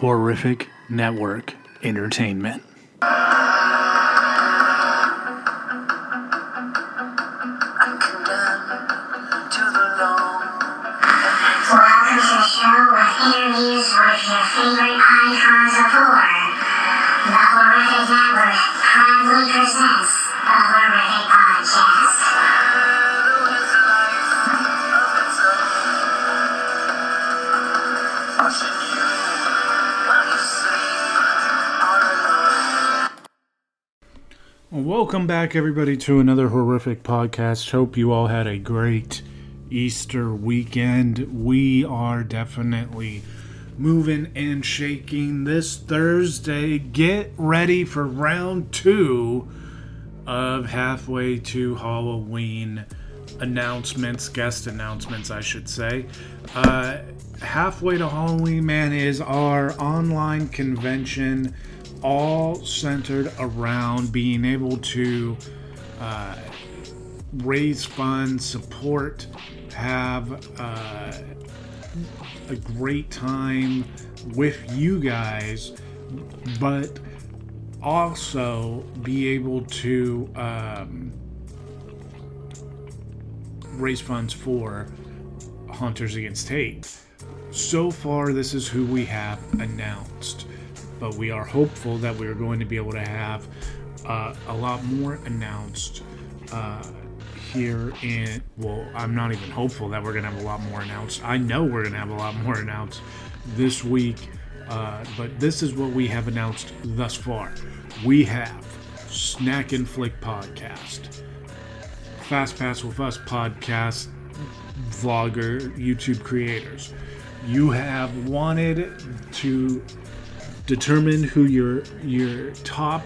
Horrific Network Entertainment. Welcome back, everybody, to another horrific podcast. Hope you all had a great Easter weekend. We are definitely moving and shaking this Thursday. Get ready for round two of halfway to Halloween announcements, guest announcements, I should say. Uh, halfway to Halloween, man, is our online convention, all centered around being able to uh, raise funds, support, have uh, a great time with you guys, but also be able to um, raise funds for Hunters Against Hate. So far, this is who we have announced, but we are hopeful that we are going to be able to have uh, a lot more announced uh, here in. Well, I'm not even hopeful that we're going to have a lot more announced. I know we're going to have a lot more announced this week, uh, but this is what we have announced thus far. We have Snack and Flick Podcast. Fast Pass with Us podcast vlogger, YouTube creators. You have wanted to determine who your your top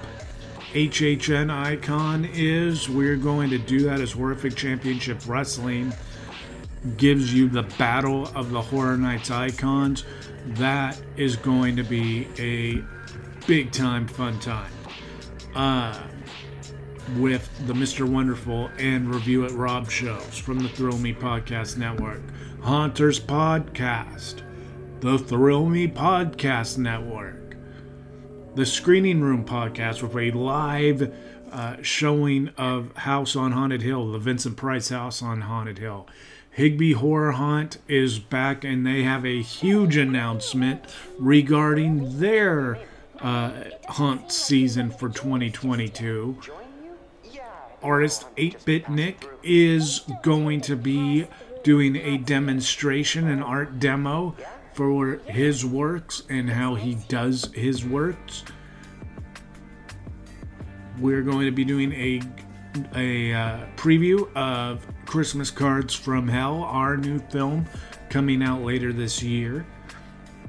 HHN icon is. We're going to do that as Horrific Championship Wrestling gives you the battle of the Horror Nights icons. That is going to be a big time fun time. Uh, with the Mr. Wonderful and Review It Rob shows from the Thrill Me Podcast Network, Haunters Podcast, the Thrill Me Podcast Network, the Screening Room Podcast with a live uh, showing of House on Haunted Hill, the Vincent Price House on Haunted Hill. Higby Horror Hunt is back and they have a huge announcement regarding their uh, hunt season for 2022 artist 8-Bit Nick is going to be doing a demonstration, an art demo for his works and how he does his works. We're going to be doing a a uh, preview of Christmas Cards from Hell, our new film coming out later this year.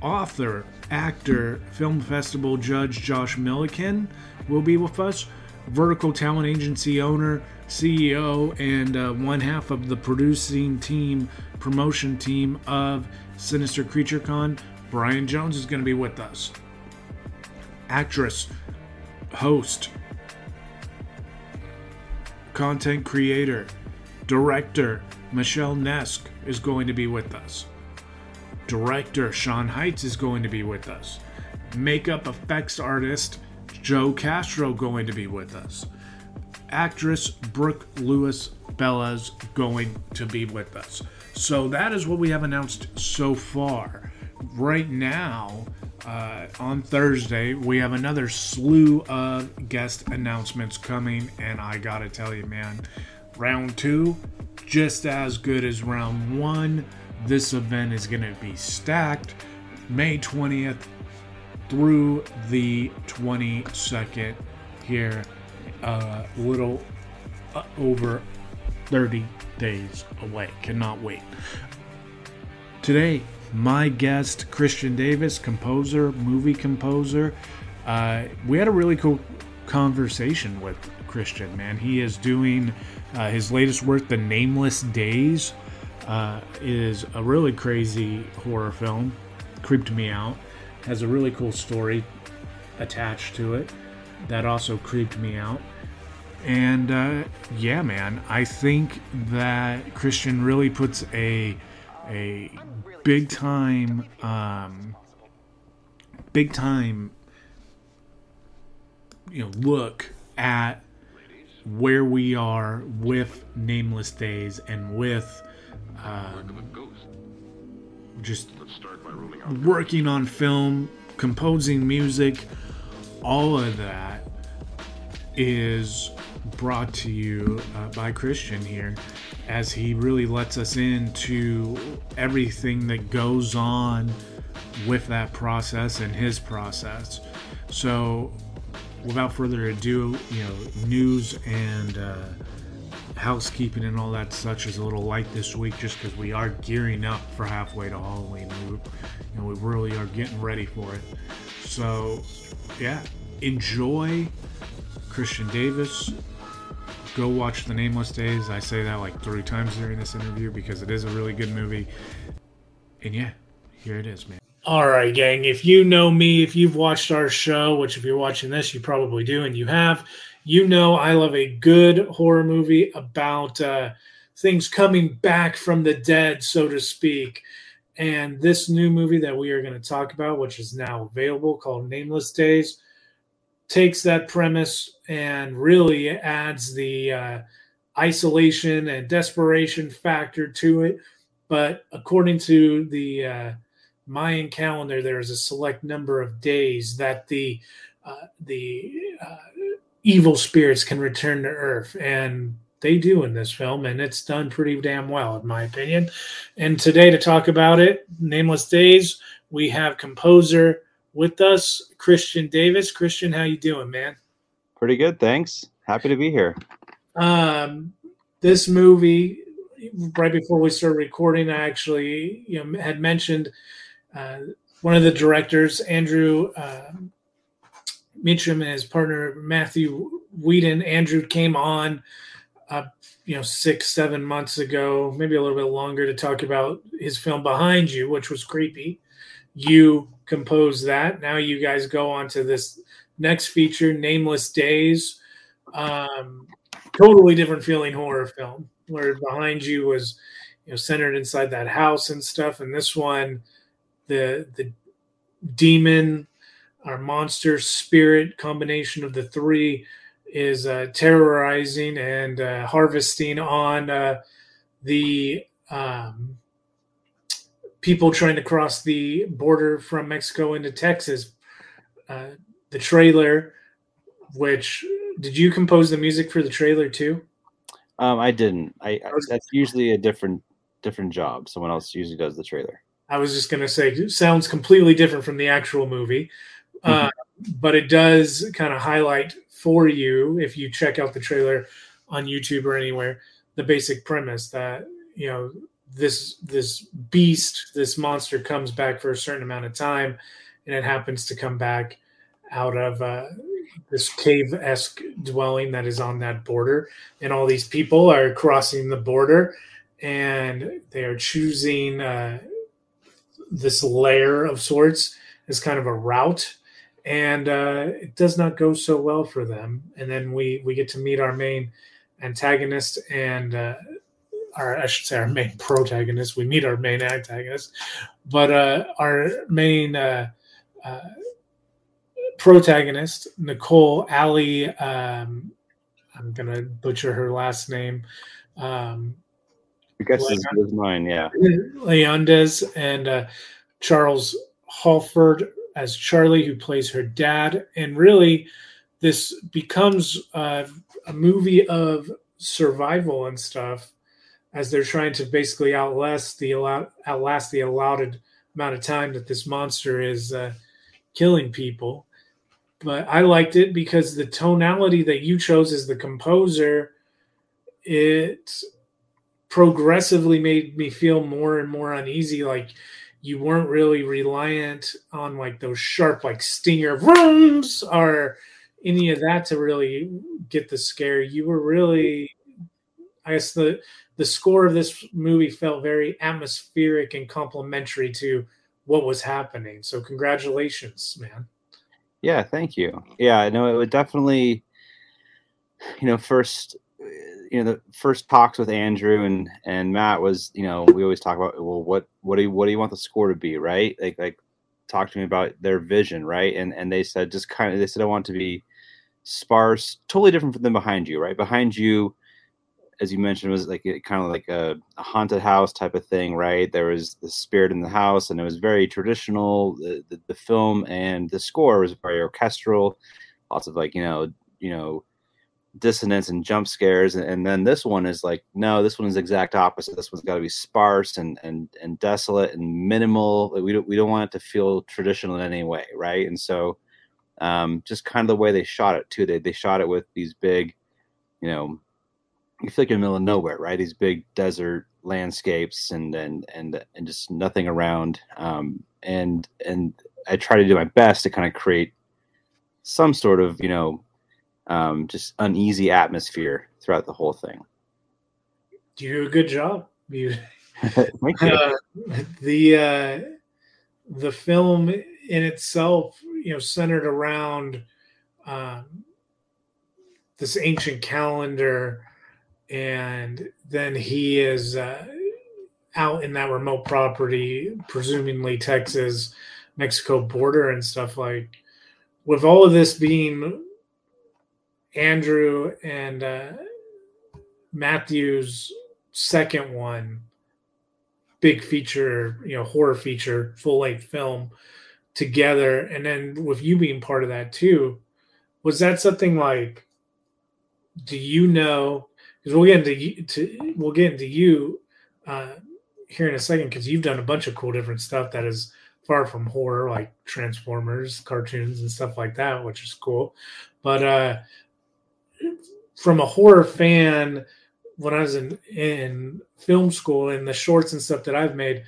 Author, actor, film festival judge Josh Milliken will be with us vertical talent agency owner, CEO, and uh, one half of the producing team, promotion team of Sinister Creature Con. Brian Jones is going to be with us. Actress, host, content creator, director, Michelle Nesk is going to be with us. Director Sean Heights is going to be with us. Makeup effects artist Joe Castro going to be with us. Actress Brooke Lewis Bella's going to be with us. So that is what we have announced so far. Right now, uh, on Thursday, we have another slew of guest announcements coming, and I gotta tell you, man, round two, just as good as round one. This event is gonna be stacked. May 20th, through the 22nd here, a uh, little uh, over 30 days away. Cannot wait. Today, my guest, Christian Davis, composer, movie composer. Uh, we had a really cool conversation with Christian, man. He is doing uh, his latest work, The Nameless Days, uh, is a really crazy horror film. Creeped me out has a really cool story attached to it that also creeped me out. And uh, yeah, man, I think that Christian really puts a a big time um, big time you know look at where we are with nameless days and with um, just working on film composing music all of that is brought to you uh, by christian here as he really lets us into everything that goes on with that process and his process so without further ado, you know, news and uh, housekeeping and all that such is a little light this week just because we are gearing up for halfway to Halloween. We, you know, we really are getting ready for it. So, yeah, enjoy Christian Davis. Go watch The Nameless Days. I say that like three times during this interview because it is a really good movie. And yeah, here it is, man. All right, gang. If you know me, if you've watched our show, which if you're watching this, you probably do, and you have, you know I love a good horror movie about uh, things coming back from the dead, so to speak. And this new movie that we are going to talk about, which is now available called Nameless Days, takes that premise and really adds the uh, isolation and desperation factor to it. But according to the uh, Mayan calendar, there is a select number of days that the uh, the uh, evil spirits can return to Earth, and they do in this film, and it's done pretty damn well, in my opinion. And today, to talk about it, Nameless Days, we have composer with us, Christian Davis. Christian, how you doing, man? Pretty good, thanks. Happy to be here. Um, this movie, right before we started recording, I actually you know had mentioned uh, one of the directors, Andrew uh, Mecham, and his partner Matthew Whedon. Andrew came on, uh, you know, six, seven months ago, maybe a little bit longer, to talk about his film Behind You, which was creepy. You composed that. Now you guys go on to this next feature, Nameless Days. Um, totally different feeling horror film, where Behind You was, you know, centered inside that house and stuff, and this one the the demon our monster spirit combination of the three is uh, terrorizing and uh, harvesting on uh, the um, people trying to cross the border from Mexico into Texas. Uh, the trailer, which did you compose the music for the trailer too? Um, I didn't. I, I that's usually a different different job. Someone else usually does the trailer. I was just going to say, sounds completely different from the actual movie, mm-hmm. uh, but it does kind of highlight for you if you check out the trailer on YouTube or anywhere the basic premise that you know this this beast, this monster comes back for a certain amount of time, and it happens to come back out of uh, this cave esque dwelling that is on that border, and all these people are crossing the border, and they are choosing. Uh, this layer of sorts is kind of a route and uh, it does not go so well for them and then we we get to meet our main antagonist and uh, our i should say our main protagonist we meet our main antagonist but uh, our main uh, uh, protagonist nicole ali um, i'm gonna butcher her last name um, I guess it's mine, yeah. Leondes and uh, Charles Halford as Charlie, who plays her dad. And really, this becomes uh, a movie of survival and stuff as they're trying to basically outlast the outlast the allotted amount of time that this monster is uh, killing people. But I liked it because the tonality that you chose as the composer, it progressively made me feel more and more uneasy. Like you weren't really reliant on like those sharp, like stinger rooms or any of that to really get the scare. You were really, I guess the the score of this movie felt very atmospheric and complementary to what was happening. So congratulations, man. Yeah, thank you. Yeah, I know it would definitely, you know, first you know the first talks with Andrew and and Matt was you know we always talk about well what what do you what do you want the score to be right like like talk to me about their vision, right? And and they said just kind of they said I want to be sparse, totally different than behind you, right? Behind you, as you mentioned, was like kind of like a, a, haunted house type of thing, right? There was the spirit in the house, and it was very traditional. The, the, the film and the score was very orchestral, lots of like you know you know dissonance and jump scares and, and, then this one is like no this one is exact opposite this one's got to be sparse and and and desolate and minimal we don't we don't want it to feel traditional in any way right and so um just kind of the way they shot it too they, they shot it with these big you know you feel like you're in the middle of nowhere right these big desert landscapes and and and and just nothing around um and and i try to do my best to kind of create some sort of you know um, just uneasy atmosphere throughout the whole thing. You do a good job. You, uh, the uh, the film in itself, you know, centered around um, this ancient calendar, and then he is uh, out in that remote property, presumably Texas, Mexico border and stuff like. With all of this being Andrew and uh, Matthew's second one, big feature, you know, horror feature, full length film together, and then with you being part of that too, was that something like? Do you know? Because we'll get into to we'll get into you uh, here in a second because you've done a bunch of cool different stuff that is far from horror, like Transformers cartoons and stuff like that, which is cool. But uh, from a horror fan when I was in in film school and the shorts and stuff that I've made,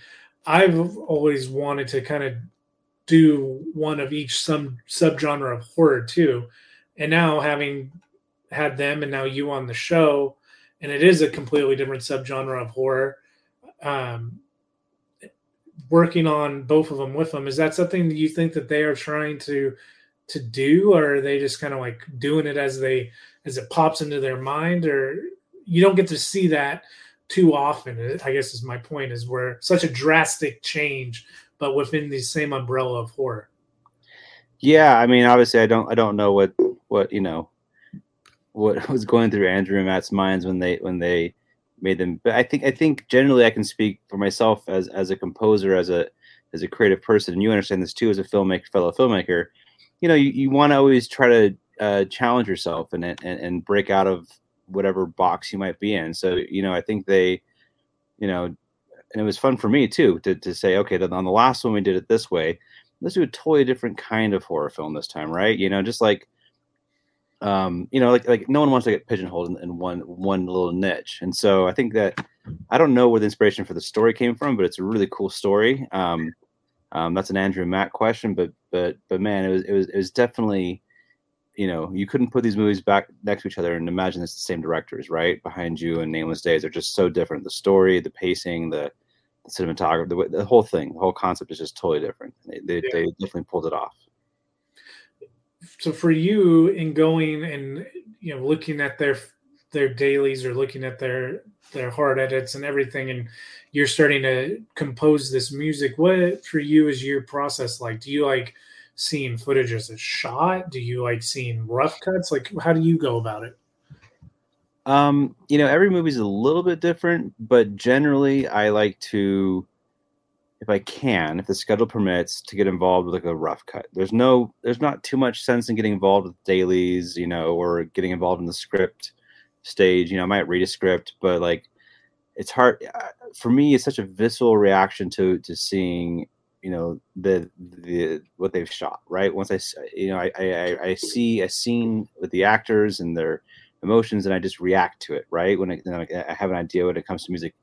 I've always wanted to kind of do one of each some subgenre of horror too. And now having had them and now you on the show, and it is a completely different subgenre of horror. Um, working on both of them with them is that something that you think that they are trying to to do or are they just kind of like doing it as they as it pops into their mind or you don't get to see that too often i guess is my point is where such a drastic change but within the same umbrella of horror yeah i mean obviously i don't i don't know what what you know what was going through andrew and matt's minds when they when they made them but i think i think generally i can speak for myself as as a composer as a as a creative person and you understand this too as a filmmaker fellow filmmaker you know you, you want to always try to uh, challenge yourself and, and and break out of whatever box you might be in. So you know, I think they, you know, and it was fun for me too to to say, okay, then on the last one we did it this way. Let's do a totally different kind of horror film this time, right? You know, just like, um, you know, like like no one wants to get pigeonholed in, in one one little niche, and so I think that I don't know where the inspiration for the story came from, but it's a really cool story. Um, um, that's an Andrew Matt question, but but but man, it was it was it was definitely you know, you couldn't put these movies back next to each other and imagine it's the same directors, right? Behind You and Nameless Days are just so different. The story, the pacing, the, the cinematography, the, the, whole thing, the whole concept is just totally different. They, they, yeah. they, definitely pulled it off. So for you, in going and you know looking at their their dailies or looking at their their hard edits and everything, and you're starting to compose this music. What for you is your process like? Do you like seeing footage as a shot? Do you like seeing rough cuts? Like, how do you go about it? Um, you know, every movie's a little bit different, but generally, I like to, if I can, if the schedule permits, to get involved with like a rough cut. There's no, there's not too much sense in getting involved with dailies, you know, or getting involved in the script stage. You know, I might read a script, but like, it's hard uh, for me. It's such a visceral reaction to to seeing you know the the what they've shot right once i you know i i, I see a scene with the actors and their emotions and i just react to it right when I, I have an idea when it comes to music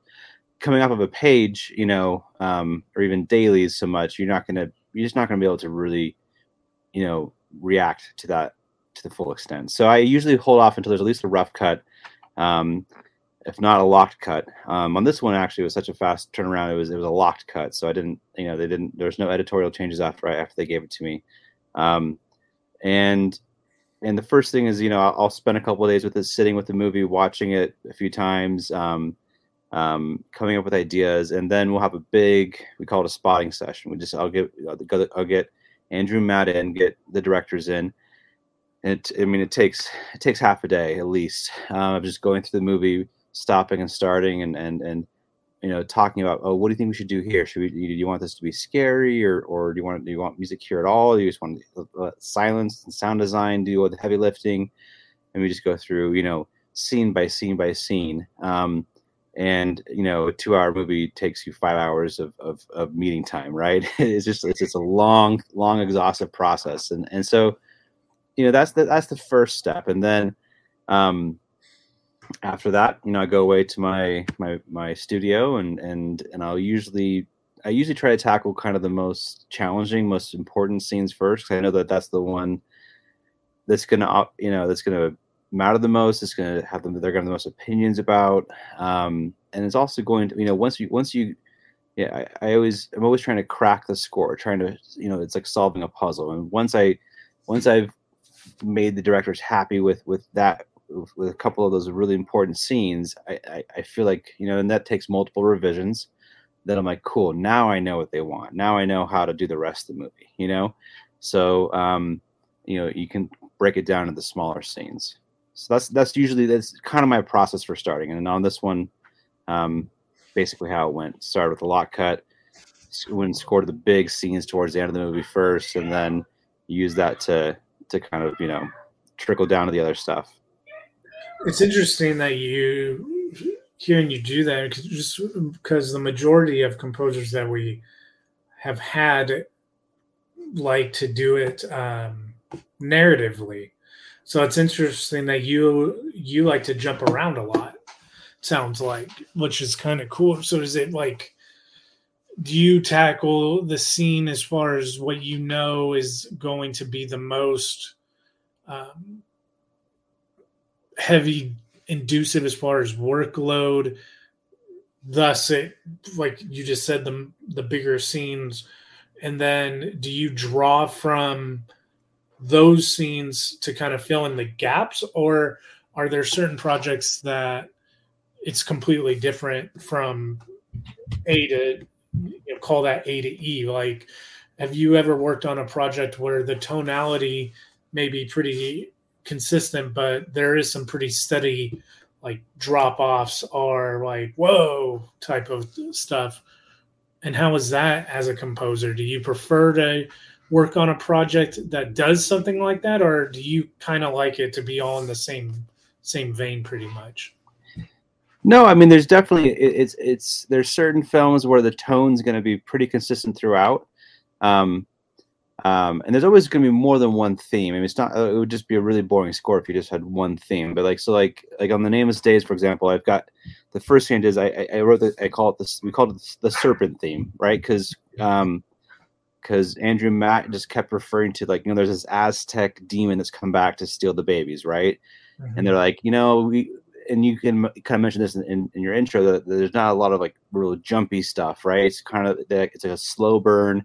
coming off of a page you know um, or even dailies so much you're not gonna you're just not gonna be able to really you know react to that to the full extent so i usually hold off until there's at least a rough cut um, if not a locked cut. Um, on this one, actually, it was such a fast turnaround. It was it was a locked cut, so I didn't, you know, they didn't. There was no editorial changes after I, after they gave it to me. Um, and and the first thing is, you know, I'll, spend a couple of days with it, sitting with the movie, watching it a few times. Um, um, coming up with ideas, and then we'll have a big we call it a spotting session. We just I'll get I'll get, Andrew and Matt in, get the directors in. It, I mean, it takes it takes half a day at least um, of just going through the movie, stopping and starting, and and and you know talking about oh, what do you think we should do here? Should we do you want this to be scary, or or do you want do you want music here at all? Do you just want uh, silence and sound design? Do want the heavy lifting? And we just go through you know scene by scene by scene. Um, and you know a two hour movie takes you five hours of, of, of meeting time right? It's just it's a long long exhaustive process and and so you know that's the that's the first step and then um after that you know i go away to my my my studio and and and i'll usually i usually try to tackle kind of the most challenging most important scenes first i know that that's the one that's gonna you know that's gonna matter the most it's gonna have them they're gonna have the most opinions about um and it's also going to you know once you once you yeah I, I always i'm always trying to crack the score trying to you know it's like solving a puzzle and once i once i've made the directors happy with with that with a couple of those really important scenes I, I, I feel like you know and that takes multiple revisions then i'm like cool now i know what they want now i know how to do the rest of the movie you know? So um you know you can break it down into smaller scenes so that's that's usually that's kind of my process for starting and on this one um basically how it went started with a lot cut when scored the big scenes towards the end of the movie first and then use that to to kind of you know trickle down to the other stuff. It's interesting that you hearing you do that because just because the majority of composers that we have had like to do it um, narratively. So it's interesting that you you like to jump around a lot. Sounds like, which is kind of cool. So is it like? Do you tackle the scene as far as what you know is going to be the most um, heavy inducive as far as workload. Thus, it like you just said the the bigger scenes, and then do you draw from those scenes to kind of fill in the gaps, or are there certain projects that it's completely different from A to you know, call that A to E? Like, have you ever worked on a project where the tonality may be pretty consistent, but there is some pretty steady like drop offs or like whoa type of stuff. And how is that as a composer? Do you prefer to work on a project that does something like that, or do you kind of like it to be all in the same same vein, pretty much? No, I mean, there's definitely it's it's there's certain films where the tone's going to be pretty consistent throughout. Um, um, and there's always going to be more than one theme. I mean, it's not. It would just be a really boring score if you just had one theme. But like, so like, like on the Nameless Days, for example, I've got the first hand is I, I wrote that I call it this. We called it the serpent theme, right? Because um, because Andrew Matt just kept referring to like, you know, there's this Aztec demon that's come back to steal the babies, right? Mm-hmm. And they're like, you know, we and you can kind of mention this in, in, in your intro that there's not a lot of like real jumpy stuff, right? It's kind of it's like a slow burn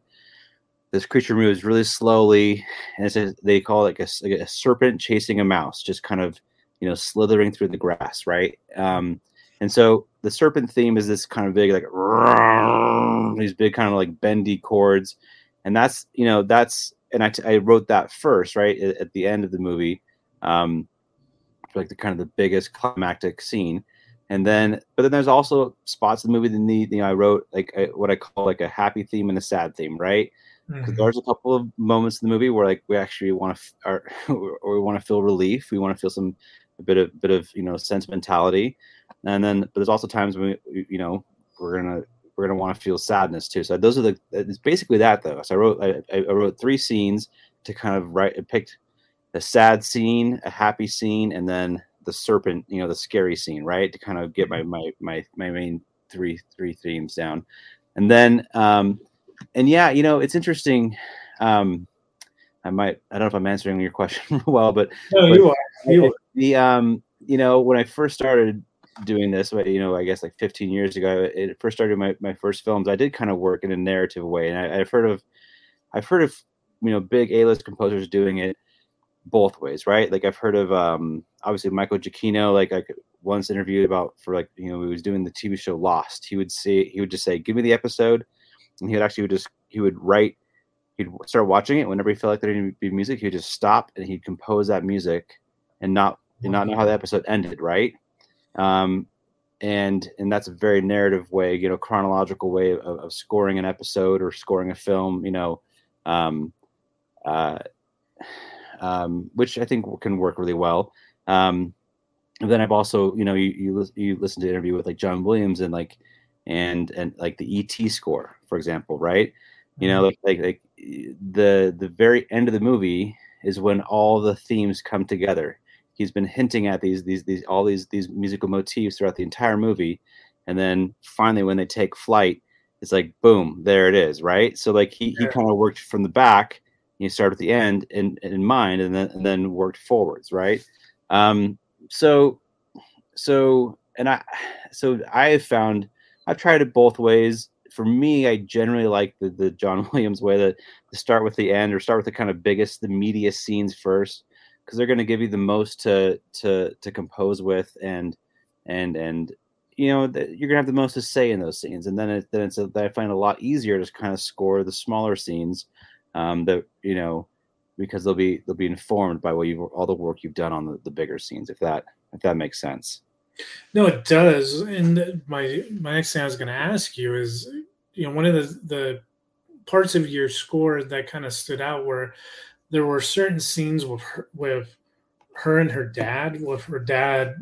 this creature moves really slowly, and it's a, they call it like a, like a, serpent chasing a mouse, just kind of you know slithering through the grass, right? Um, and so the serpent theme is this kind of big like these big kind of like bendy chords, and that's you know that's and I, I wrote that first, right at, at the end of the movie, um, like the kind of the biggest climactic scene and then but then there's also spots in the movie that need you know i wrote like a, what i call like a happy theme and a sad theme right Mm-hmm. There's a couple of moments in the movie where like we actually want to, f- or, or we want to feel relief. We want to feel some a bit of bit of you know sentimentality, and then but there's also times when we, you know we're gonna we're gonna want to feel sadness too. So those are the it's basically that though. So I wrote I, I wrote three scenes to kind of write. I picked a sad scene, a happy scene, and then the serpent, you know, the scary scene, right? To kind of get my my my my main three three themes down, and then um, and yeah, you know, it's interesting. Um, I might, I don't know if I'm answering your question well, but, no, but you are. You are. the, um, you know, when I first started doing this, but you know, I guess like 15 years ago, it first started my, my first films. I did kind of work in a narrative way. And I, I've heard of, I've heard of, you know, big A-list composers doing it both ways, right? Like I've heard of, um, obviously Michael Giacchino, like I once interviewed about for like you know he was doing the TV show Lost. He would say he would just say, "Give me the episode," and he would actually just he would write. He'd start watching it whenever he felt like there needed to be music. He'd just stop and he'd compose that music, and not and not know how the episode ended. Right. Um, and and that's a very narrative way, you know, chronological way of, of scoring an episode or scoring a film. You know, um, uh, um, which I think can work really well. Um, and then I've also, you know, you you, you listen to interview with like John Williams and like and and like the ET score, for example, right? You know, like like, like the the very end of the movie is when all the themes come together. He's been hinting at these these these all these these musical motifs throughout the entire movie, and then finally when they take flight, it's like boom, there it is, right? So like he he kind of worked from the back, he started at the end in in mind, and then and then worked forwards, right? Um, so so and I so I have found I've tried it both ways. For me, I generally like the, the John Williams way that to start with the end or start with the kind of biggest, the media scenes first, because they're going to give you the most to to to compose with and and and you know you're gonna have the most to say in those scenes. And then it, then it's a, i find a lot easier to kind of score the smaller scenes um that you know because they'll be they'll be informed by what you all the work you've done on the, the bigger scenes if that if that makes sense. No it does. And my my next thing i was going to ask you is you know one of the the parts of your score that kind of stood out where there were certain scenes with her, with her and her dad. With her dad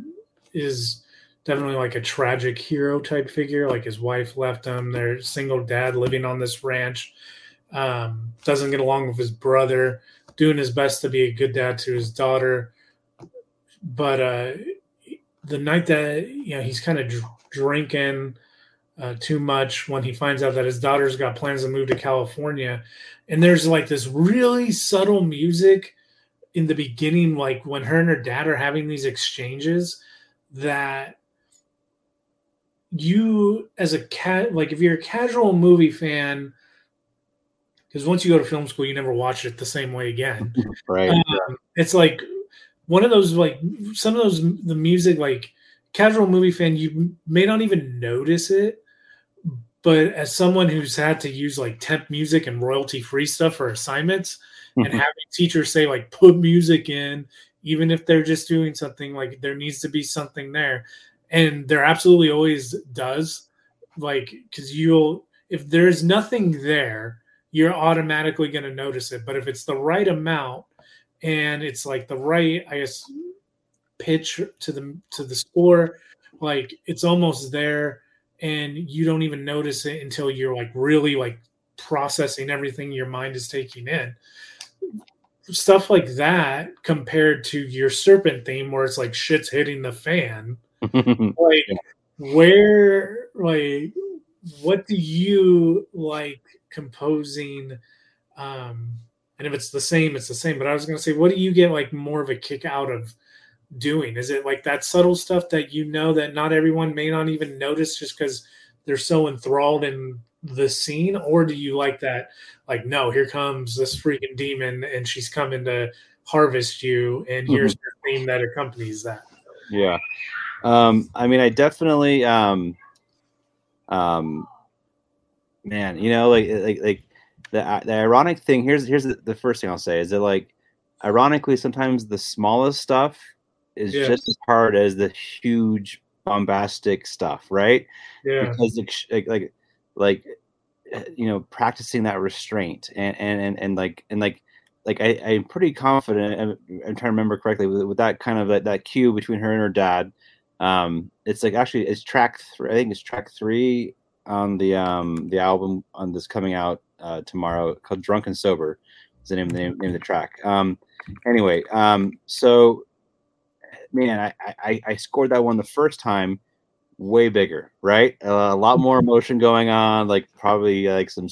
is definitely like a tragic hero type figure. Like his wife left him. Their single dad living on this ranch um, doesn't get along with his brother doing his best to be a good dad to his daughter. But uh, the night that you know he's kind of dr- drinking uh, too much when he finds out that his daughter's got plans to move to California, and there's like this really subtle music in the beginning, like when her and her dad are having these exchanges, that you as a cat like if you're a casual movie fan because once you go to film school, you never watch it the same way again. right. Um, it's like one of those like some of those the music like casual movie fan you may not even notice it but as someone who's had to use like temp music and royalty free stuff for assignments mm-hmm. and having teachers say like put music in even if they're just doing something like there needs to be something there and there absolutely always does like because you'll if there's nothing there you're automatically going to notice it. But if it's the right amount and it's like the right, I guess, pitch to the to the score, like it's almost there, and you don't even notice it until you're like really like processing everything your mind is taking in. Stuff like that compared to your serpent theme where it's like shit's hitting the fan. like where like what do you like composing um and if it's the same it's the same but i was going to say what do you get like more of a kick out of doing? Is it like that subtle stuff that you know that not everyone may not even notice just because they're so enthralled in the scene? Or do you like that like no here comes this freaking demon and she's coming to harvest you and here's mm-hmm. the theme that accompanies that? Yeah. Um i mean i definitely um um man you know like like like the the ironic thing here's here's the, the first thing i'll say is that like ironically sometimes the smallest stuff is yeah. just as hard as the huge bombastic stuff right? Yeah. Because like like like eh, you know practicing that restraint and and and, and like and like like I, i'm pretty confident I'm, I'm trying to remember correctly with, with that kind of that, that cue between her and her dad um it's like actually it's track three i think it's track three on the um the album on this coming out uh tomorrow called drunk and sober is the name, the name, name of the track. Um anyway um so man I, I i scored that one the first time way bigger right? Uh, a lot more emotion going on like probably like some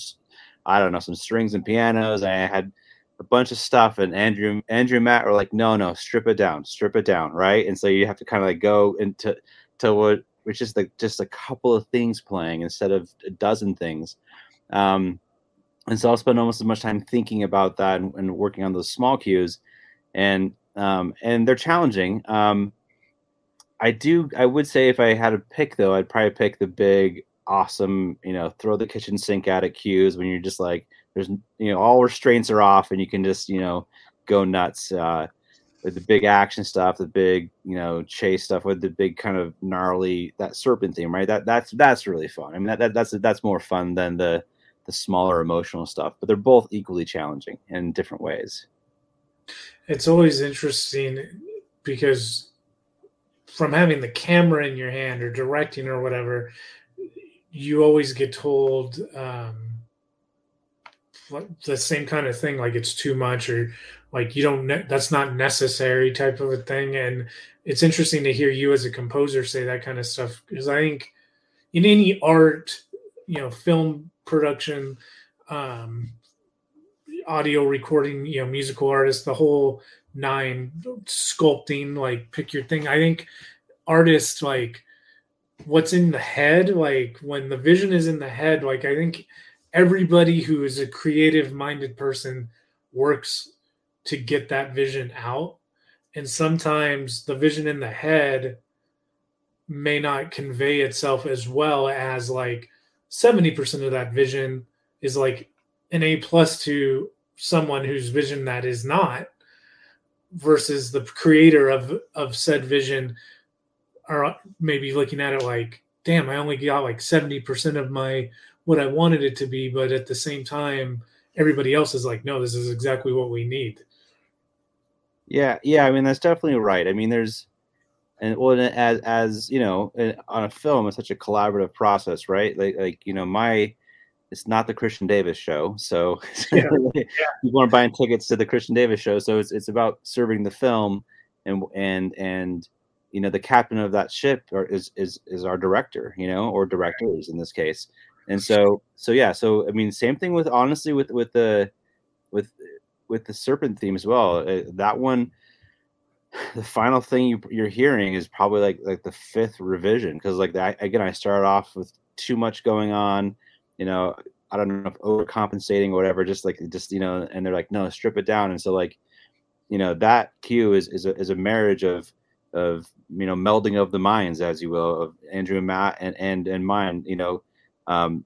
i don't know some strings and pianos. I had a bunch of stuff and andrew andrew and matt were like no no strip it down strip it down right? And so you have to kind of like go into to what which is like just a couple of things playing instead of a dozen things. Um and so i'll spend almost as much time thinking about that and, and working on those small cues. And um and they're challenging um I do. I would say if I had to pick though, I'd probably pick the big, awesome. You know, throw the kitchen sink at it cues when you're just like, there's you know all restraints are off and you can just you know go nuts. Uh, with the big action stuff, the big you know chase stuff with the big kind of gnarly that serpent theme, right? That that's that's really fun. I mean that, that that's that's more fun than the the smaller emotional stuff, but they're both equally challenging in different ways. It's always interesting because from having the camera in your hand or directing or whatever, you always get told um, the same kind of thing, like it's too much or like you don't ne- that's not necessary type of a thing. And it's interesting to hear you as a composer say that kind of stuff because i think in any art you know film production um audio recording you know musical artists the whole nine sculpting like pick your thing i think artists like what's in the head like when the vision is in the head like i think everybody who is a creative minded person works to get that vision out. And sometimes the vision in the head may not convey itself as well as like 70% of that vision is like an A plus to someone whose vision that is not versus the creator of of said vision are maybe looking at it like damn i only got like 70% of my what i wanted it to be but at the same time everybody else is like no this is exactly what we need yeah, yeah. I mean, that's definitely right. I mean, there's, and well, as as you know, on a film, it's such a collaborative process, right? Like, like you know, my it's not the Christian Davis show, so yeah. yeah. people aren't buying tickets to the Christian Davis show. So it's it's about serving the film, and and and you know, the captain of that ship or is is is our director, you know, or directors in this case. And so so yeah, so I mean, same thing with honestly with with the with with the serpent theme as well. Uh, that one, the final thing you, you're hearing is probably like like the fifth revision because like that again, I started off with too much going on, you know. I don't know if overcompensating or whatever, just like just you know, and they're like, no, strip it down. And so like, you know, that cue is is a, is a marriage of of you know melding of the minds, as you will, of Andrew and Matt and and and mine. You know, um,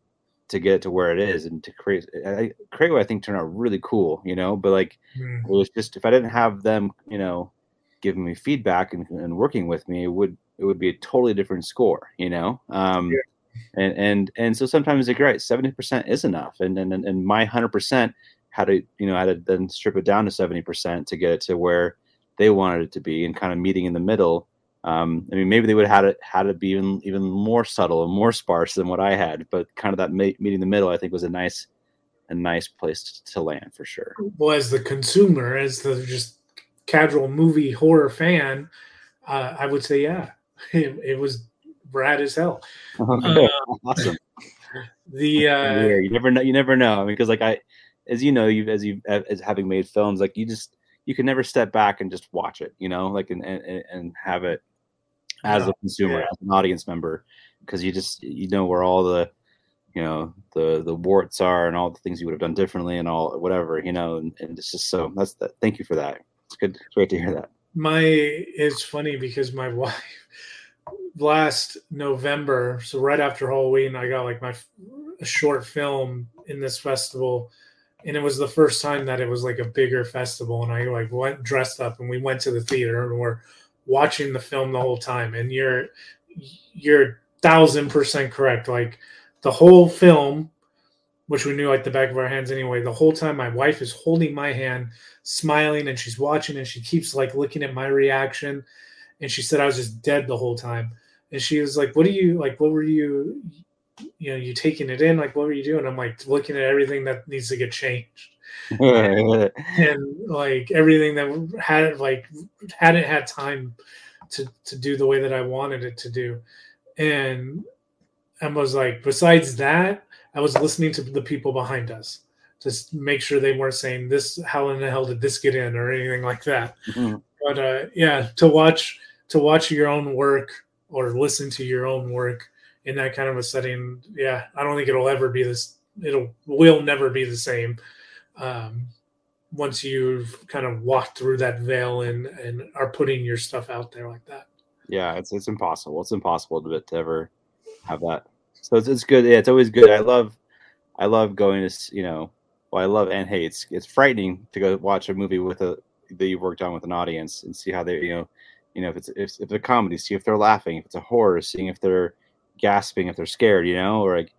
to get it to where it is and to create I, create what I think turned out really cool, you know. But like mm. it was just if I didn't have them, you know, giving me feedback and, and working with me, it would it would be a totally different score, you know. Um, yeah. And and and so sometimes like right, seventy percent is enough, and and and my hundred percent had to you know had to then strip it down to seventy percent to get it to where they wanted it to be, and kind of meeting in the middle um, I mean, maybe they would have had it had it be even even more subtle and more sparse than what I had, but kind of that meeting in the middle, I think, was a nice a nice place to, to land for sure. Well, as the consumer, as the just casual movie horror fan, uh, I would say, yeah, it, it was rad as hell. Okay. Uh, awesome. The uh, yeah, you never know. You never know. I mean, because like I, as you know, you as you as having made films, like you just you can never step back and just watch it, you know, like and and, and have it as yeah, a consumer, yeah. as an audience member, because you just you know where all the you know the the warts are and all the things you would have done differently and all whatever you know and, and it's just so that's that thank you for that it's good it's great to hear that my it's funny because my wife last november so right after halloween i got like my a short film in this festival and it was the first time that it was like a bigger festival and i like went dressed up and we went to the theater and we're watching the film the whole time and you're you're thousand percent correct like the whole film which we knew like the back of our hands anyway the whole time my wife is holding my hand smiling and she's watching and she keeps like looking at my reaction and she said i was just dead the whole time and she was like what are you like what were you you know you taking it in like what were you doing i'm like looking at everything that needs to get changed and like everything that had like hadn't had time to to do the way that I wanted it to do, and I was like, besides that, I was listening to the people behind us to make sure they weren't saying this. How in the hell did this get in or anything like that? Mm-hmm. But uh, yeah, to watch to watch your own work or listen to your own work in that kind of a setting, yeah, I don't think it'll ever be this. It'll will never be the same um, once you've kind of walked through that veil and and are putting your stuff out there like that. Yeah, it's it's impossible. It's impossible to, to ever have that. So it's, it's good. Yeah, it's always good. I love I love going to you know. Well, I love and hey, it's it's frightening to go watch a movie with a that you've worked on with an audience and see how they you know you know if it's if, if a comedy, see if they're laughing. If it's a horror, seeing if they're gasping, if they're scared. You know, or like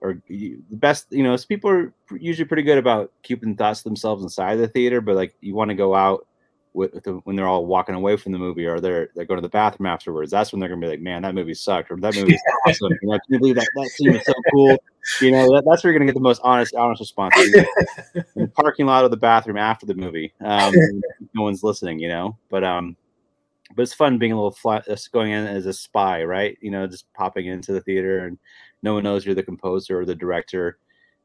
or the best you know people are usually pretty good about keeping thoughts themselves inside the theater but like you want to go out with, with the, when they're all walking away from the movie or they're they're going to the bathroom afterwards that's when they're gonna be like man that movie sucked or that movie's awesome you know, can you believe that that scene is so cool you know that, that's where you're gonna get the most honest honest response in the parking lot of the bathroom after the movie um, no one's listening you know but um but it's fun being a little flat going in as a spy right you know just popping into the theater and no one knows you're the composer or the director.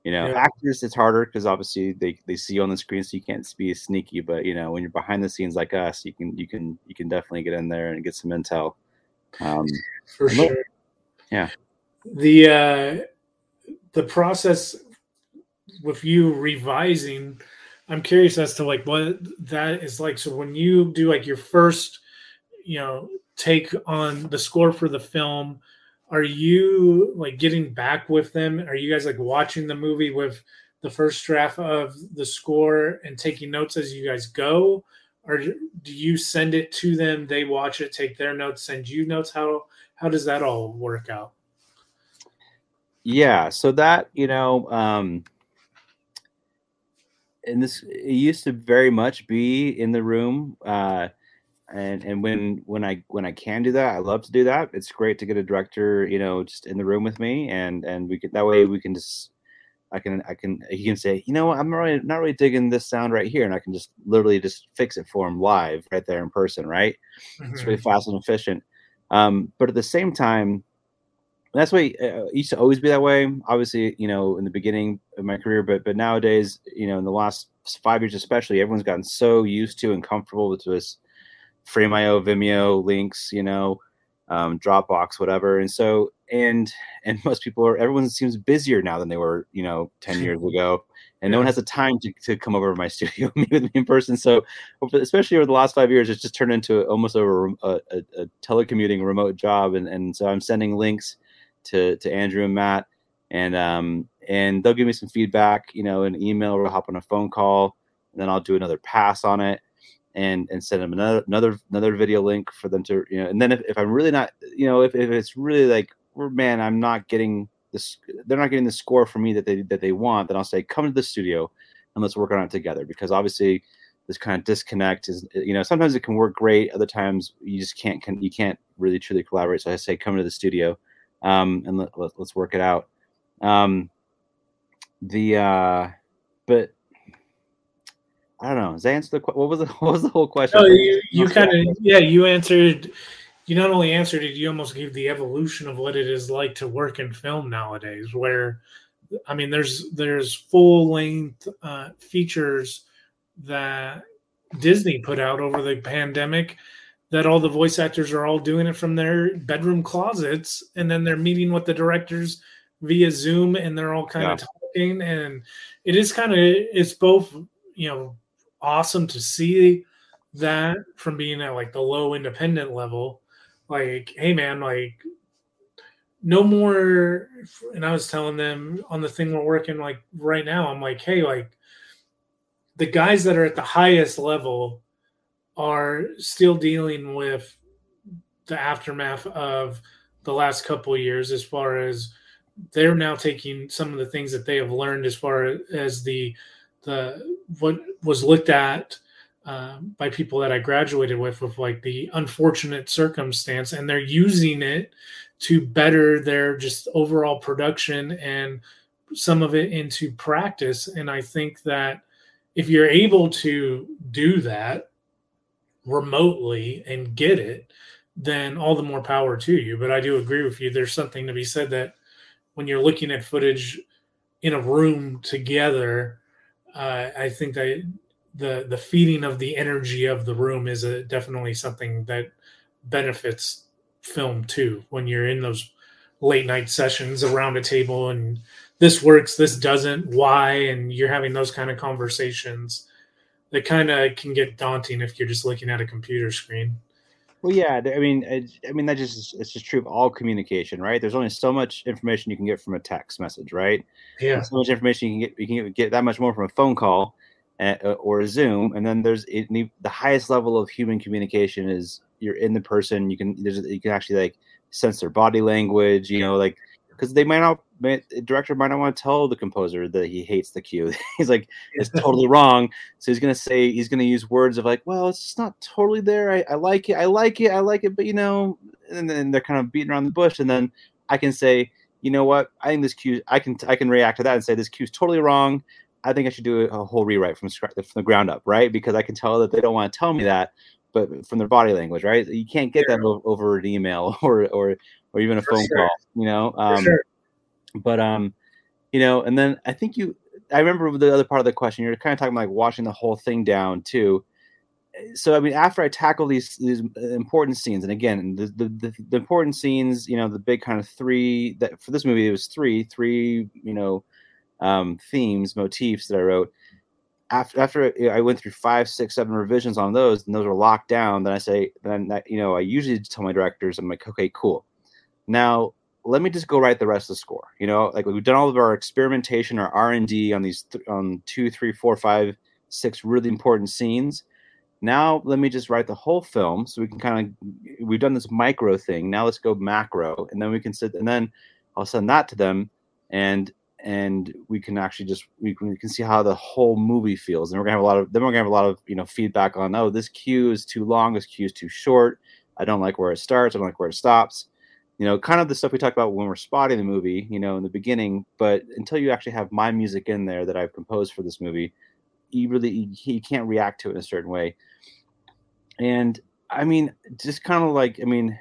You know, yeah. actors it's harder because obviously they, they see you on the screen, so you can't be as sneaky. But you know, when you're behind the scenes like us, you can you can you can definitely get in there and get some intel. Um, For sure. Yeah. The uh, the process with you revising, I'm curious as to like what that is like. So when you do like your first, you know, take on the score for the film are you like getting back with them? Are you guys like watching the movie with the first draft of the score and taking notes as you guys go? Or do you send it to them, they watch it, take their notes, send you notes? How how does that all work out? Yeah, so that, you know, um and this it used to very much be in the room. Uh and and when when I when I can do that, I love to do that. It's great to get a director, you know, just in the room with me, and and we can that way we can just I can I can he can say, you know, I'm not really not really digging this sound right here, and I can just literally just fix it for him live right there in person, right? Mm-hmm. It's really fast and efficient. Um, but at the same time, that's why uh, it used to always be that way. Obviously, you know, in the beginning of my career, but but nowadays, you know, in the last five years especially, everyone's gotten so used to and comfortable with this Frame.io, Vimeo links, you know, um, Dropbox, whatever. And so, and and most people are, everyone seems busier now than they were, you know, ten years ago, and no one has the time to, to come over to my studio meet with me in person. So, especially over the last five years, it's just turned into almost over a, a, a telecommuting remote job, and and so I'm sending links to to Andrew and Matt, and um and they'll give me some feedback, you know, an email or hop on a phone call, and then I'll do another pass on it and and send them another another another video link for them to you know and then if, if i'm really not you know if, if it's really like man i'm not getting this they're not getting the score for me that they that they want then i'll say come to the studio and let's work on it together because obviously this kind of disconnect is you know sometimes it can work great other times you just can't can, you can't really truly collaborate so i say come to the studio um, and let, let, let's work it out. Um, the uh, but I don't know. Does that answer the what was the what was the whole question? Oh, you, you kind of yeah, you answered. You not only answered it, you almost gave the evolution of what it is like to work in film nowadays. Where, I mean, there's there's full length uh, features that Disney put out over the pandemic that all the voice actors are all doing it from their bedroom closets, and then they're meeting with the directors via Zoom, and they're all kind yeah. of talking, and it is kind of it's both you know awesome to see that from being at like the low independent level. Like, hey man, like no more and I was telling them on the thing we're working like right now, I'm like, hey, like the guys that are at the highest level are still dealing with the aftermath of the last couple years as far as they're now taking some of the things that they have learned as far as the the what was looked at uh, by people that I graduated with, with like the unfortunate circumstance, and they're using it to better their just overall production and some of it into practice. And I think that if you're able to do that remotely and get it, then all the more power to you. But I do agree with you. There's something to be said that when you're looking at footage in a room together, uh, I think that the the feeding of the energy of the room is a, definitely something that benefits film too. When you're in those late night sessions around a table and this works, this doesn't, why, and you're having those kind of conversations that kind of can get daunting if you're just looking at a computer screen. Well, yeah, I mean, it, I mean that just it's just true of all communication, right? There's only so much information you can get from a text message, right? Yeah. There's so much information you can get. You can get, that much more from a phone call uh, or a Zoom, and then there's it, the the highest level of human communication is you're in the person. You can there's you can actually like sense their body language, you know, like because they might not may, the director might not want to tell the composer that he hates the cue. he's like it's totally wrong. So he's gonna say he's gonna use words of like, well, it's just not totally there. I, I like it, I like it, I like it, but you know, and then they're kind of beating around the bush, and then I can say, you know what, I think this cue, I can I can react to that and say this cue's totally wrong. I think I should do a whole rewrite from scratch from the ground up, right? Because I can tell that they don't want to tell me that, but from their body language, right? You can't get that over an email or or or even a For phone sure. call, you know. Um, sure. But um, you know, and then I think you, I remember the other part of the question. You're kind of talking about like watching the whole thing down too. So I mean, after I tackle these these important scenes, and again, the the, the, the important scenes, you know, the big kind of three that for this movie it was three three you know um, themes motifs that I wrote after after I went through five, six, seven revisions on those, and those were locked down, then I say, then that, you know, I usually tell my directors, I'm like, okay, cool. Now let me just go write the rest of the score. You know, like we've done all of our experimentation, our R and D on these th- on two, three, four, five, six really important scenes. Now let me just write the whole film, so we can kind of we've done this micro thing. Now let's go macro, and then we can sit, and then I'll send that to them, and and we can actually just we can, we can see how the whole movie feels. And we're gonna have a lot of then we're gonna have a lot of you know feedback on oh this cue is too long this cue is too short. I don't like where it starts i don't like where it stops. You know kind of the stuff we talk about when we're spotting the movie you know in the beginning but until you actually have my music in there that i've composed for this movie you really you, can't react to it in a certain way. And i mean just kind of like i mean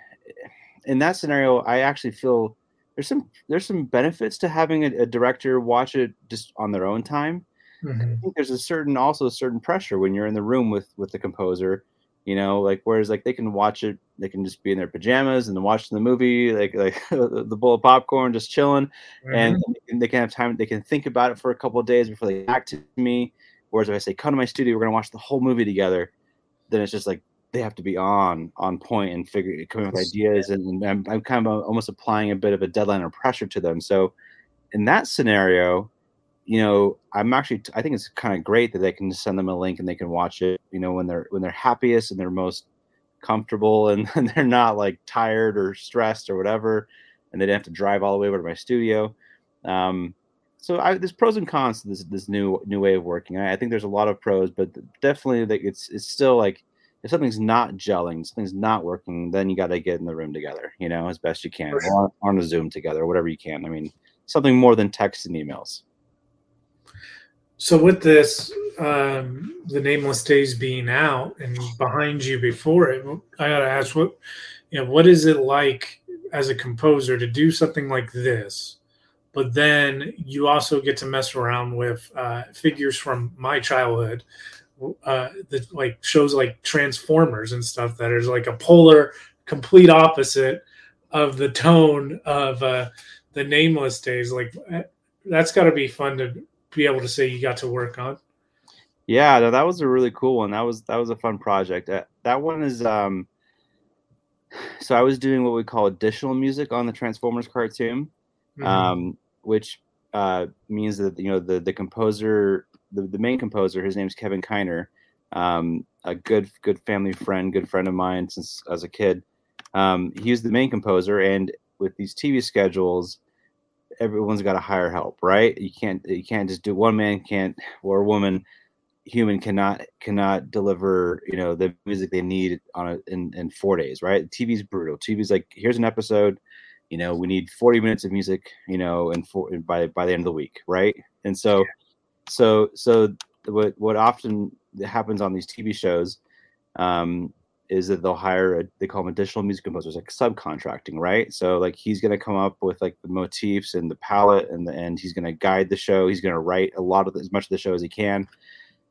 in that scenario i actually feel there's some there's some benefits to having a, a director watch it just on their own time. Mhm. I think there's a certain also a certain pressure when you're in the room with with the composer, you know, like whereas like they can watch it, they can just be in their pajamas and watching the movie, like like the bowl of popcorn, just chilling, and Mhm. they can have time. They can think about it for a couple of days before they act to me. Whereas if I say come to my studio, we're gonna watch the whole movie together, then it's just like they have to be on on point and figure coming up with ideas and, I'm, I'm kind of almost applying a bit of a deadline or pressure to them. So in that scenario you know i'm actually i think it's kind of great that they can send them a link and they can watch it you know when they're when they're happiest and they're most comfortable and, and they're not like tired or stressed or whatever and they don't have to drive all the way over to my studio. Um so I, there's pros and cons to this this new new way of working. I, I think there's a lot of pros, but definitely like it's it's still like if something's not gelling, something's not working, then you got to get in the room together, you know, as best you can, For sure. or on, on a Zoom together, whatever you can. I mean, something more than text and emails. So with this, um, the Nameless Days being out and behind you before it, I gotta ask what, you know, what is it like as a composer to do something like this? But then you also get to mess around with uh, figures from my childhood, uh, the, like shows like Transformers and stuff that is like a polar, complete opposite of the tone of uh, the Nameless Days. Like eh, that's got to be fun to be able to say you got to work on. Yeah, no, that was a really cool one. That was that was a fun project. That that one is um. So I was doing what we call additional music on the Transformers cartoon. Mhm. um, which uh, means that you know the the composer, the, the main composer, his name's Kevin Kiner, um, a good good family friend, good friend of mine since as a kid. Um, he was the main composer, and with these TV schedules, everyone's got to hire help, right? You can't you can't just do one man can't or woman human cannot cannot deliver you know the music they need on a, in in four days, right? TV's brutal. TV's like here's an episode you know we need 40 minutes of music you know and for by by the end of the week right and so so so what what often happens on these tv shows um is that they'll hire a, they call them additional music composers like subcontracting right? So like he's going to come up with like the motifs and the palette and the and he's going to guide the show. He's going to write a lot of the, as much of the show as he can.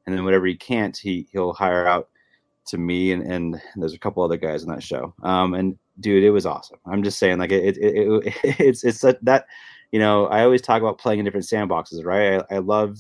And then whatever he can't he he'll hire out to me and and there's a couple other guys in that show. Um and dude it was awesome. I'm just saying like it, it, it, it it's it's that, that you know i always talk about playing in different sandboxes right? I, I love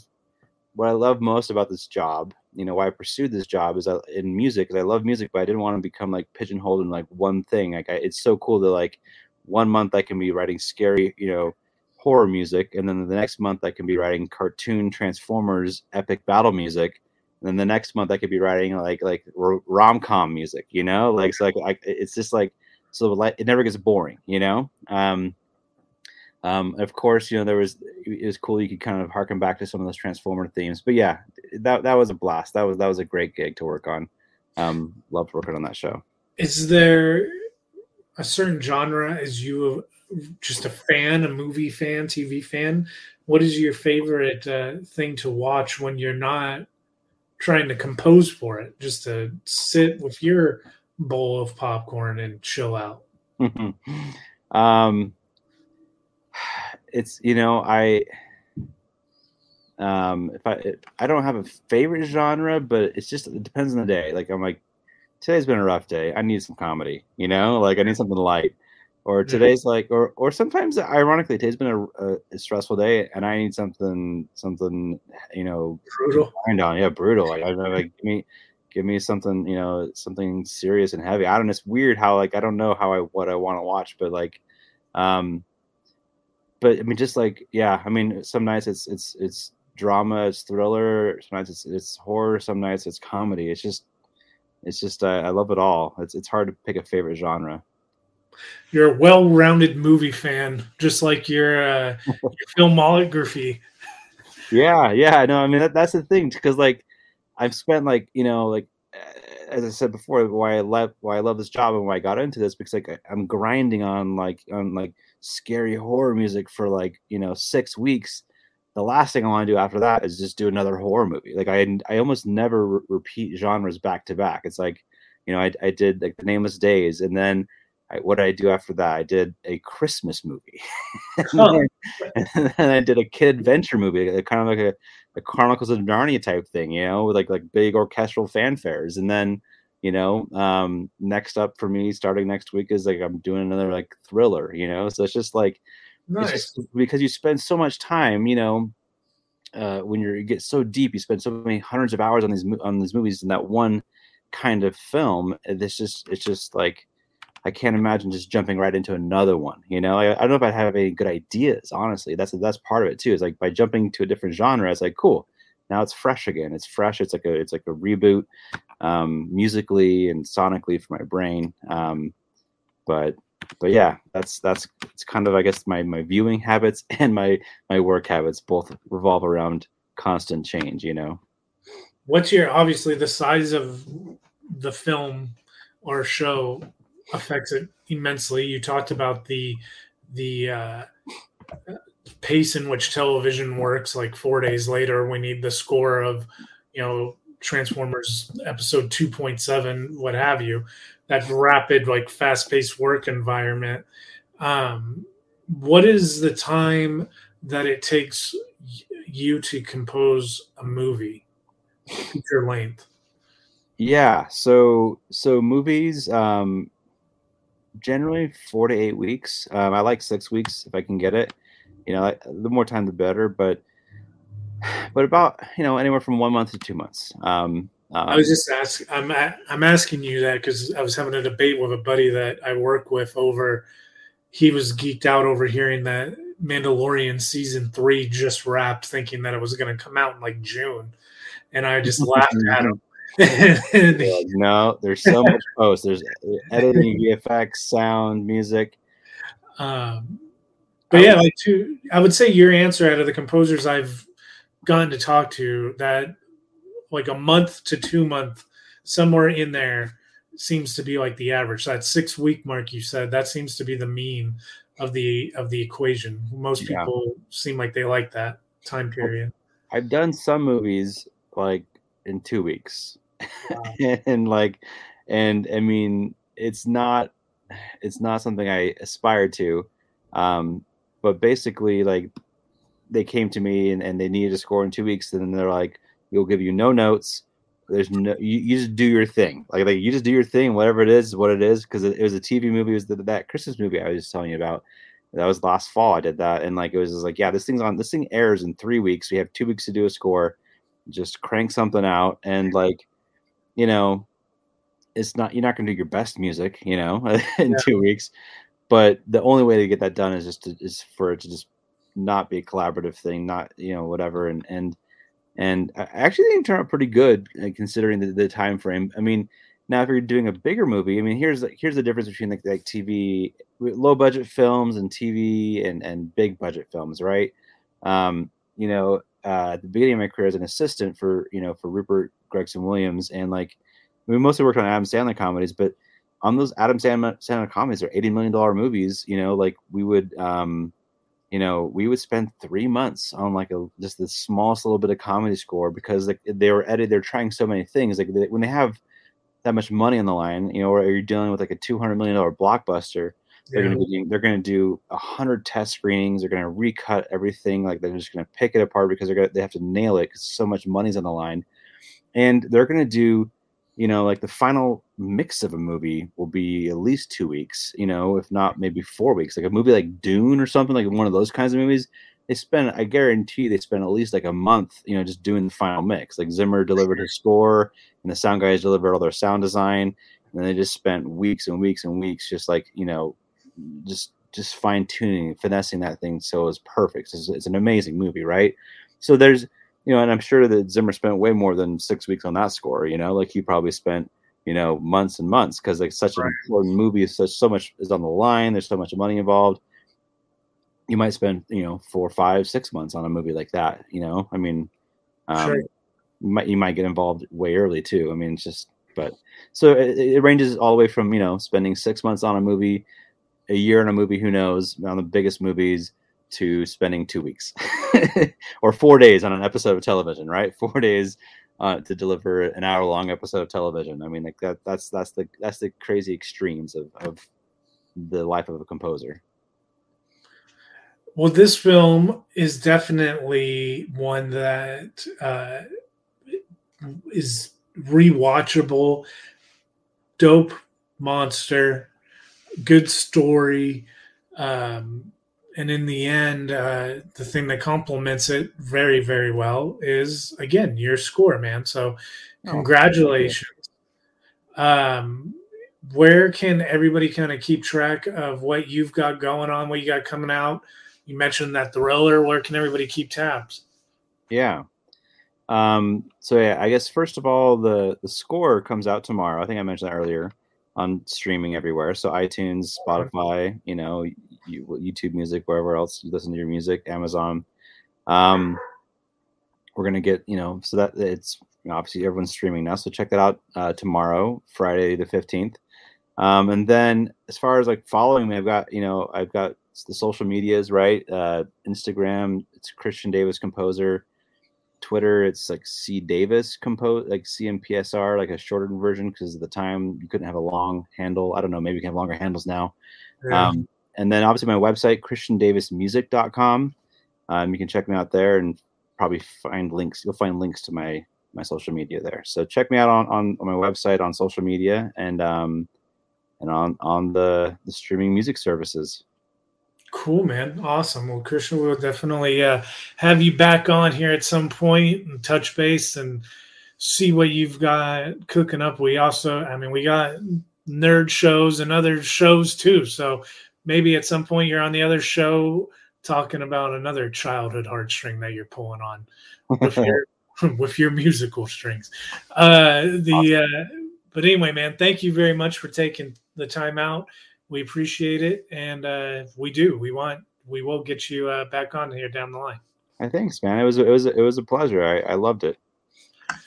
what i love most about this job you know why I pursued this job is I, in music because I love music, but I didn't want to become like pigeonholed in like one thing. Like I, it's so cool to like one month I can be writing scary, you know, horror music, and then the next month I can be writing cartoon Transformers epic battle music, and then the next month I could be writing like like rom com music, you know, like so like I, it's just like so like it never gets boring, you know. Um, um, of course, you know there was it was cool. You could kind of harken back to some of those Transformer themes, but yeah, that that was a blast. That was that was a great gig to work on. Um, loved working on that show. Is there a certain genre? Is you just a fan, a movie fan, TV fan? What is your favorite uh, thing to watch when you're not trying to compose for it? Just to sit with your bowl of popcorn and chill out. um it's you know I um if I I don't have a favorite genre, but it's just it depends on the day. Like I'm like today's been a rough day. I need some comedy, you know, like I need something light. Or today's like, or or sometimes, ironically, today's been a, a stressful day, and I need something, something, you know, brutal. On, yeah, brutal. Like I like give me, give me something, you know, something serious and heavy. I don't. Know, it's weird how like I don't know how I what I want to watch, but like, um, but I mean, just like yeah, I mean, some nights it's it's it's drama, it's thriller. Some nights it's it's horror. Some nights it's comedy. It's just it's just I, I love it all. It's it's hard to pick a favorite genre. You're a well-rounded movie fan, just like your uh, your filmography. Yeah, yeah, no, I mean that, that's the thing because like I've spent like you know like as I said before, why I love why I love this job and why I got into this because like I'm grinding on like on like scary horror music for like you know six weeks. The last thing i want to do after that is just do another horror movie. Like i i almost never re- repeat genres back to back. It's like you know i, I did like the nameless days and then I, what did i do after that? I did a christmas movie. And, then, and, then, i did a kid adventure movie kind of like a, a chronicles of narnia type thing you know with like like big orchestral fanfares. And then you know um next up for me starting next week is like i'm doing another like thriller you know so it's just like nice. Just because you spend so much time you know uh when you're you get so deep you spend so many hundreds of hours on these on these movies in that one kind of film it's just it's just like I can't imagine just jumping right into another one. You know, I, I, don't know if I have any good ideas. Honestly, that's that's part of it too. Is like by jumping to a different genre, it's like cool now it's fresh again. It's fresh. It's like a it's like a reboot, um, musically and sonically for my brain. Um, but but yeah, that's that's it's kind of I guess my my viewing habits and my my work habits both revolve around constant change. You know. What's your obviously the size of the film or show affects it immensely. You talked about the the uh, pace in which television works like four days later we need the score of you know transformers episode 2.7 what have you. That rapid like fast-paced work environment. Um, what is the time that it takes you to compose a movie? Feature length. Yeah so so movies um generally four to eight weeks. Um, i like six weeks if i can get it you know, the more time the better. But but about you know anywhere from one month to two months. Um, um, I was just asking. I'm I'm asking you that because I was having a debate with a buddy that I work with over. He was geeked out over hearing that Mandalorian season three just wrapped, thinking that it was going to come out in like June, and I just laughed at him. no, there's so much post. There's editing, VFX, sound, music. Um, but yeah, like to I would say your answer out of the composers I've gotten to talk to that like a month to two month somewhere in there seems to be like the average. That six week mark you said that seems to be the mean of the of the equation. Most yeah. people seem like they like that time period. I've done some movies like in two weeks, wow. and like, and I mean, it's not it's not something I aspire to. Um, but basically like they came to me and, and they needed a score in two weeks and then they're like we'll give you no notes. There's no you, you just do your thing. Like, like you just do your thing whatever it is what it is. Because it, it, was a tv movie it was the, that christmas movie i was just telling you about. That was last fall i did that and like it was just like yeah this thing's on this thing airs in three weeks. We have two weeks to do a score. Just crank something out. And like, you know, it's not you're not going to do your best music, you know, in Yeah. two weeks. But the only way to get that done is just to, is for it to just not be a collaborative thing, not you know whatever. And and and I actually think it turned out pretty good uh, considering the, the time frame. I mean, now if you're doing a bigger movie, I mean, here's here's the difference between like like TV, low budget films and TV and and big budget films, right? Um, you know, uh, at the beginning of my career as an assistant for you know for Rupert Gregson Williams, and like we mostly worked on Adam Sandler comedies, but on those Adam Sandler, Sandler comedies, they're eighty million dollar movies. You know, like we would, um, you know, we would spend three months on like a just the smallest little bit of comedy score because like they were edited. They're trying so many things. Like they, when they have that much money on the line, you know, or you're dealing with like a two hundred million dollar blockbuster, they're Yeah. going to be they're to do a hundred test screenings. They're going to recut everything. Like they're just going to pick it apart because they're going to they have to nail it because so much money's on the line, and they're going to do, you know, like the final mix of a movie will be at least two weeks. You know, if not maybe four weeks. Like a movie like Dune or something like one of those kinds of movies. They spend, I guarantee, they spend at least like a month, you know, just doing the final mix. Like Zimmer delivered his score, and the sound guys delivered all their sound design, and they just spent weeks and weeks and weeks, just like you know, just just fine tuning, finessing that thing so it's perfect. It's, it's an amazing movie, right? So there's, you know, and I'm sure that Zimmer spent way more than six weeks on that score. You know, like he probably spent, you know, months and months because like such an important movie, such so much is on the line. There's so much money involved. You might spend, you know, four, five, six months on a movie like that. You know, I mean, um, Sure. you might you might get involved way early too. I mean, it's just, but so it, it ranges all the way from you know spending six months on a movie, a year on a movie, who knows, on the biggest movies, to spending two weeks or four days on an episode of television, right? Four days uh, to deliver an hour long episode of television. I mean, like that that's that's the that's the crazy extremes of of the life of a composer. Well, this film is definitely one that uh, is rewatchable. Dope monster, good story, um, and in the end, uh, the thing that complements it very, very well is again your score, man. So, Oh, congratulations. Um, where can everybody kind of keep track of what you've got going on, what you got coming out? You mentioned that thriller. Where can everybody keep tabs? Yeah. Um, so yeah, I guess first of all, the the score comes out tomorrow. I think I mentioned that earlier on streaming everywhere. So iTunes, Spotify, you know, YouTube Music, wherever else you listen to your music, Amazon. Um, we're gonna get you know, so that it's obviously everyone's streaming now. So check that out uh, tomorrow, Friday the fifteenth. Um, and then as far as like following me, I've got you know I've got the social medias right, uh, Instagram. It's Christian Davis Composer. Twitter, it's like C Davis compose like CMPSR, like a shortened version because at the time you couldn't have a long handle. I don't know, maybe you can have longer handles now. Um, and then obviously my website, christiandavismusic.com. Um, you can check me out there and probably find links. You'll find links to my my social media there. So check me out on, on, on my website on social media and um and on on the the streaming music services. Cool, man. Awesome. Well, Christian, we'll definitely uh, have you back on here at some point and touch base and see what you've got cooking up. We also, I mean, we got nerd shows and other shows too. So maybe at some point you're on the other show talking about another childhood heartstring that you're pulling on with your with your musical strings. Uh, the uh, but anyway, man, thank you very much for taking the time out. We appreciate it, and uh, we do. We want. We will get you uh, back on here down the line. I thanks, man. It was it was it was a pleasure. I, I loved it.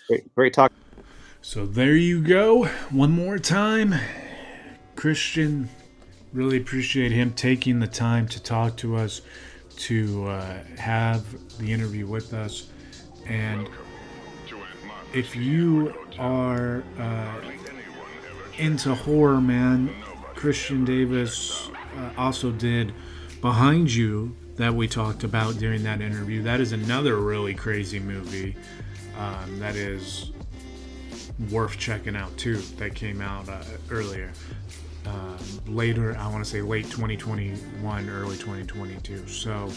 Great, great talk. So there you go. One more time, Christian. Really appreciate him taking the time to talk to us, to uh, have the interview with us, and if you are uh, into horror, man, Christian Davis uh, also did Behind You that we talked about during that interview. That is another really crazy movie um, that is worth checking out too. That came out uh, earlier. Um, later, I want to say late 2021, early 2022. So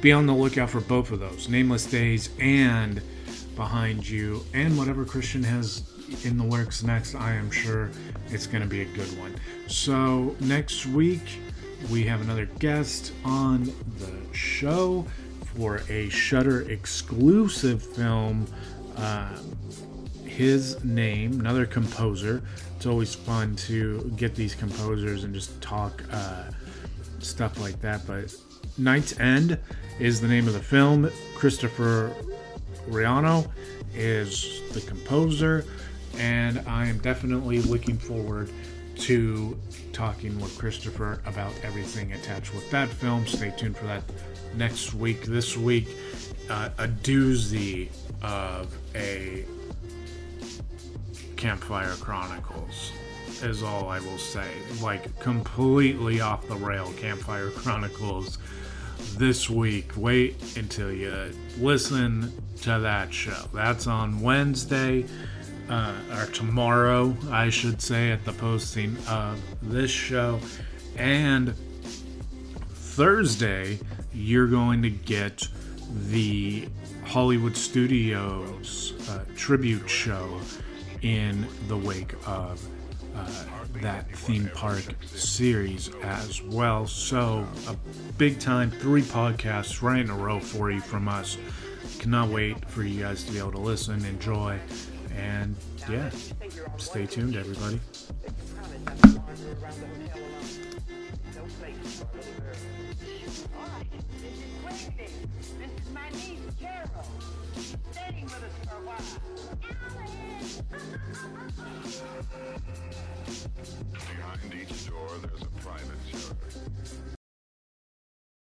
be on the lookout for both of those Nameless Days and behind you, and whatever Christian has in the works next, I am sure it's going to be a good one. So, next week, we have another guest on the show for a Shudder exclusive film. Um, his name, another composer. It's always fun to get these composers and just talk uh, stuff like that. But Night's End is the name of the film. Christopher Riano is the composer, and I am definitely looking forward to talking with Christopher about everything attached with that film. Stay tuned for that next week. This week, uh, a doozy of a Campfire Chronicles is all I will say. Like completely off the rail Campfire Chronicles this week. Wait until you listen to that show. That's on Wednesday, uh, or tomorrow, I should say, at the posting of this show. And Thursday, you're going to get the Hollywood Studios uh, tribute show in the wake of uh, that theme park series as well. So, a big time three podcasts right in a row for you from us. Cannot wait for you guys to be able to listen, enjoy, and yeah, stay tuned, everybody. Behind each door, there's a private server.